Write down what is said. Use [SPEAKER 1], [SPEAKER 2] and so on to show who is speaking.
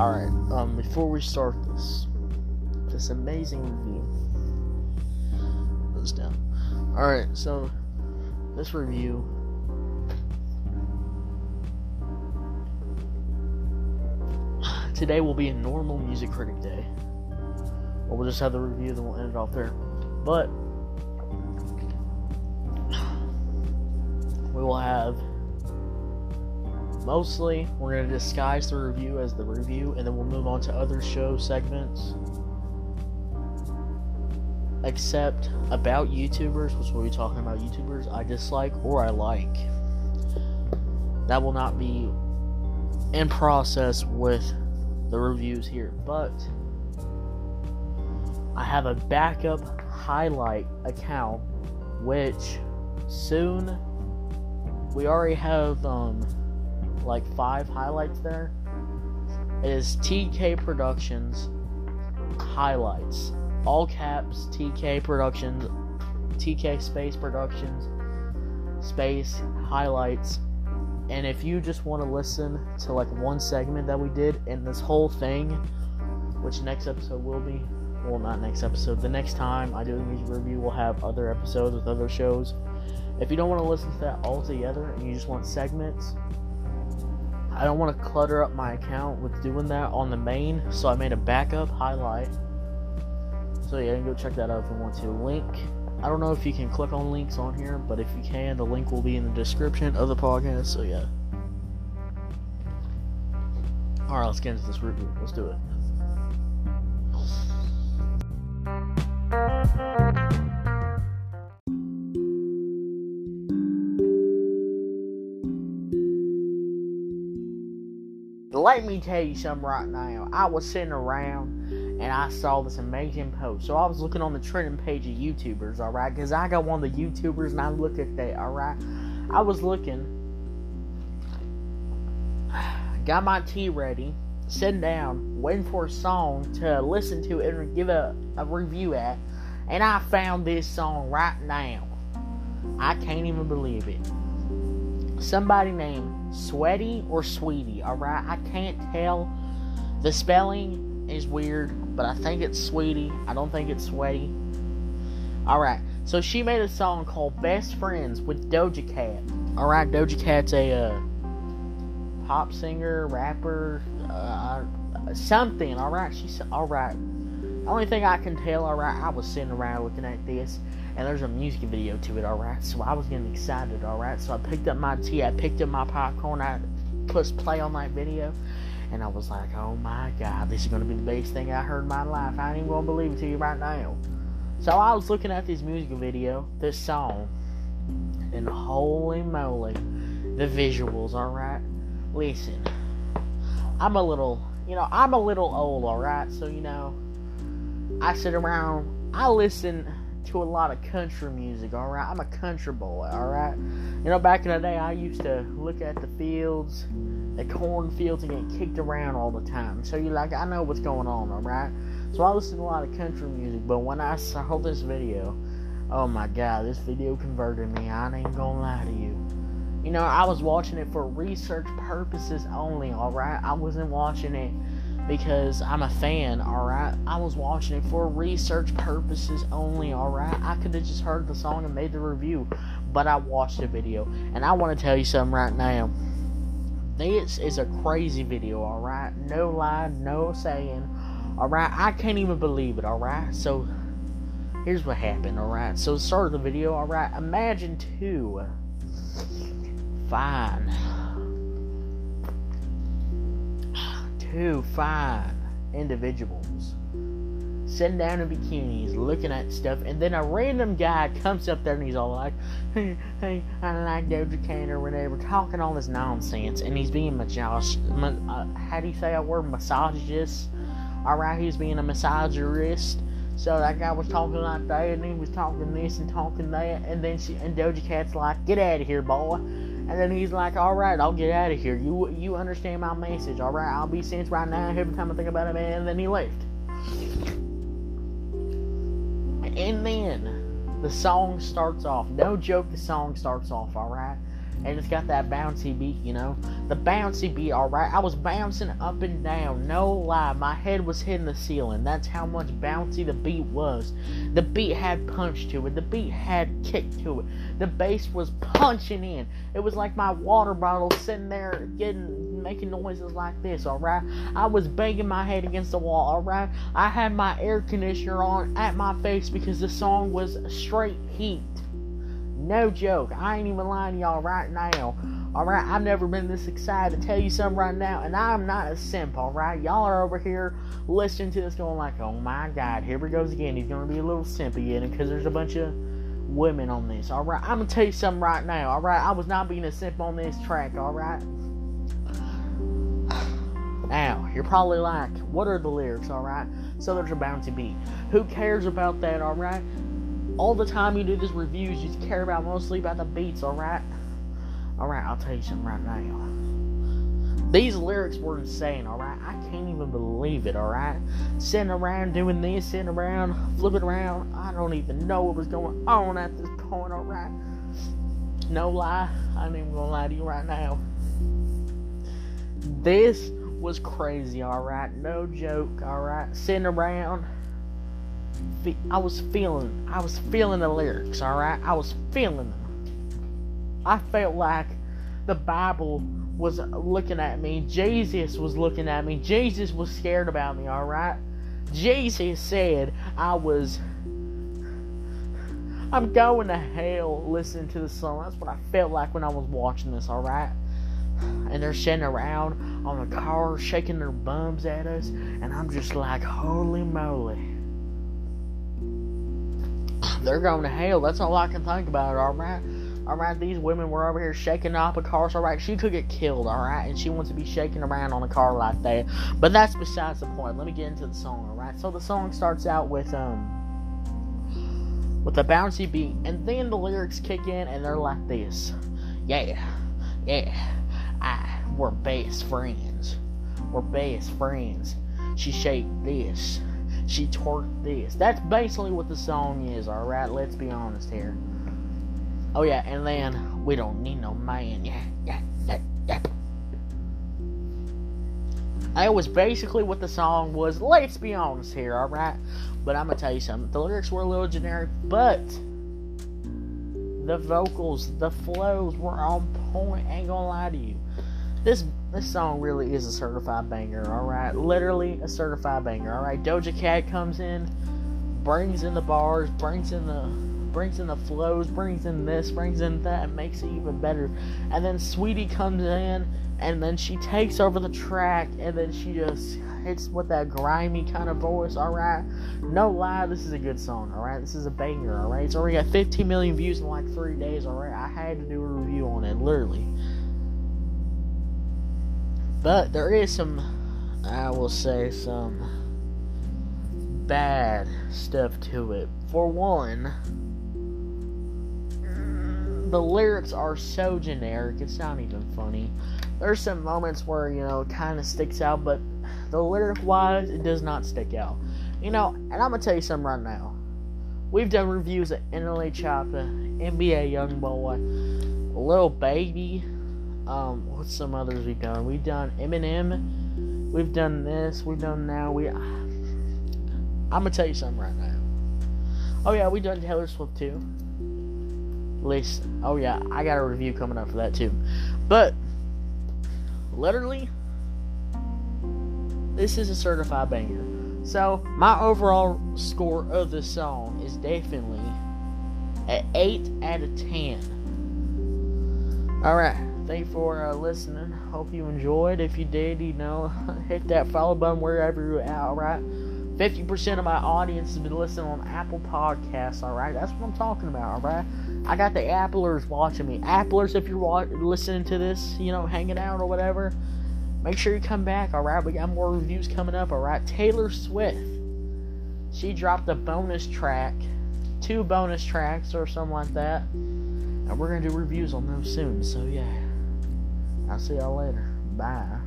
[SPEAKER 1] Alright, um, before we start this, this amazing review, this down. Alright, so, this review, today will be a normal music critic day. Or we'll just have the review, then we'll end it off there. But, we will have mostly. We're going to disguise the review as the review and then we'll move on to other show segments. Except about youtubers which we'll be talking about youtubers i dislike or i like. That will not be in process with the reviews here but i have a backup highlight account which soon we already have um like five highlights there. Is TK Productions highlights. All caps TK Productions, TK Space Productions, Space highlights. And if you just want to listen to like one segment that we did in this whole thing, which next episode will be, well, not next episode, the next time I do a music review, we'll have other episodes with other shows. If you don't want to listen to that all together and you just want segments, I don't want to clutter up my account with doing that on the main, so I made a backup highlight. So yeah, you can go check that out if you want to. Link, I don't know if you can click on links on here, but if you can, the link will be in the description of the podcast, so yeah. Alright, let's get into this review. Let's do it. Let me tell you something right now. I was sitting around and I saw this amazing post. So I was looking on the trending page of YouTubers, alright? Because I got one of the YouTubers and I looked at that, alright? I was looking, got my tea ready, sitting down, waiting for a song to listen to and give a, a review at. And I found this song right now. I can't even believe it. Somebody named Sweaty or Sweetie, alright? I can't tell. The spelling is weird, but I think it's Sweetie. I don't think it's Sweaty. Alright, so she made a song called Best Friends with Doja Cat. Alright, Doja Cat's a uh, pop singer, rapper, uh, something, alright? She's alright. Only thing I can tell, alright, I was sitting around looking at this and there's a music video to it, alright? So I was getting excited, alright? So I picked up my tea, I picked up my popcorn, I pushed play on that video, and I was like, oh my god, this is gonna be the best thing I heard in my life. I ain't even gonna believe it to you right now. So I was looking at this music video, this song, and holy moly, the visuals, alright? Listen, I'm a little, you know, I'm a little old, alright? So, you know, I sit around, I listen to a lot of country music, alright? I'm a country boy, alright? You know, back in the day, I used to look at the fields, the cornfields, and get kicked around all the time. So, you like, I know what's going on, alright? So, I listen to a lot of country music, but when I saw this video, oh my god, this video converted me. I ain't gonna lie to you. You know, I was watching it for research purposes only, alright? I wasn't watching it because I'm a fan, alright? I was watching it for research purposes only, alright? I could have just heard the song and made the review, but I watched the video. And I want to tell you something right now. This is a crazy video, alright? No lie, no saying. Alright, I can't even believe it, alright? So, here's what happened, alright? So, start of the video, alright? Imagine two fine two fine individuals sitting down in bikinis looking at stuff and then a random guy comes up there and he's all like hey, hey I like Doja Cat or whatever talking all this nonsense and he's being massage uh, how do you say a word? Misogynist alright he's being a misogynist so that guy was talking like that and he was talking this and talking that and then she and Doja Cat's like get out of here boy and then he's like, "All right, I'll get out of here. You you understand my message? All right, I'll be sent right now. Every time I think about it, man." And then he left. And then the song starts off. No joke, the song starts off. All right, and it's got that bouncy beat, you know. The bouncy beat, alright. I was bouncing up and down, no lie. My head was hitting the ceiling. That's how much bouncy the beat was. The beat had punch to it, the beat had kick to it. The bass was punching in. It was like my water bottle sitting there getting making noises like this, alright? I was banging my head against the wall, alright? I had my air conditioner on at my face because the song was straight heat. No joke. I ain't even lying to y'all right now. Alright, I've never been this excited to tell you something right now, and I'm not a simp, alright? Y'all are over here listening to this going like, oh my god, here he goes again. He's gonna be a little simp again because there's a bunch of women on this, alright? I'm gonna tell you something right now, alright? I was not being a simp on this track, alright? Now, you're probably like, what are the lyrics, alright? So there's a bouncy beat. Who cares about that, alright? All the time you do these reviews, you care about mostly about the beats, alright? Alright, I'll tell you something right now. These lyrics were insane, alright? I can't even believe it, alright? Sitting around doing this, sitting around, flipping around, I don't even know what was going on at this point, alright? No lie, I ain't even gonna lie to you right now. This was crazy, alright? No joke, alright? Sitting around I was feeling, I was feeling the lyrics, alright? I was feeling them. I felt like the Bible was looking at me. Jesus was looking at me. Jesus was scared about me, alright? Jesus said I was. I'm going to hell listening to the song. That's what I felt like when I was watching this, alright? And they're sitting around on the car shaking their bums at us, and I'm just like, holy moly they're going to hell. That's all I can think about. All right, all right. These women were over here shaking up a car. All right, she could get killed. All right, and she wants to be shaking around on a car like that. But that's besides the point. Let me get into the song. All right. So the song starts out with um with a bouncy beat, and then the lyrics kick in, and they're like this. Yeah, yeah. I we're best friends. We're best friends. She shake this she twerked this. That's basically what the song is, alright? Let's be honest here. Oh, yeah, and then we don't need no man. Yeah, yeah, yeah, yeah. That was basically what the song was. Let's be honest here, alright? But I'm gonna tell you something. The lyrics were a little generic, but the vocals, the flows were on point. Ain't gonna lie to you. This this song really is a certified banger, alright? Literally a certified banger, alright? Doja Cat comes in, brings in the bars, brings in the brings in the flows, brings in this, brings in that, and makes it even better. And then Sweetie comes in and then she takes over the track and then she just hits with that grimy kind of voice, alright? No lie, this is a good song, alright? This is a banger, alright? It's already got 15 million views in like three days, alright? I had to do a review on it, literally. But there is some, I will say, some bad stuff to it. For one, the lyrics are so generic, it's not even funny. There's some moments where, you know, it kind of sticks out, but the lyric wise, it does not stick out. You know, and I'm gonna tell you something right now. We've done reviews of NLE Choppa, NBA Youngboy, Lil Baby, um, what's some others we've done? We've done Eminem. We've done this. We've done now. We. I'm gonna tell you something right now. Oh yeah, we done Taylor Swift too. At least, oh yeah, I got a review coming up for that too. But literally, this is a certified banger. So my overall score of the song is definitely an eight out of ten. All right thank you for uh, listening. Hope you enjoyed. If you did, you know, hit that follow button wherever you're at, alright? 50% of my audience has been listening on Apple Podcasts, alright? That's what I'm talking about, alright? I got the Applers watching me. Applers, if you're listening to this, you know, hanging out or whatever, make sure you come back, alright? We got more reviews coming up, alright? Taylor Swift, she dropped a bonus track, two bonus tracks or something like that. And we're gonna do reviews on those soon, so yeah. I'll see y'all later. Bye.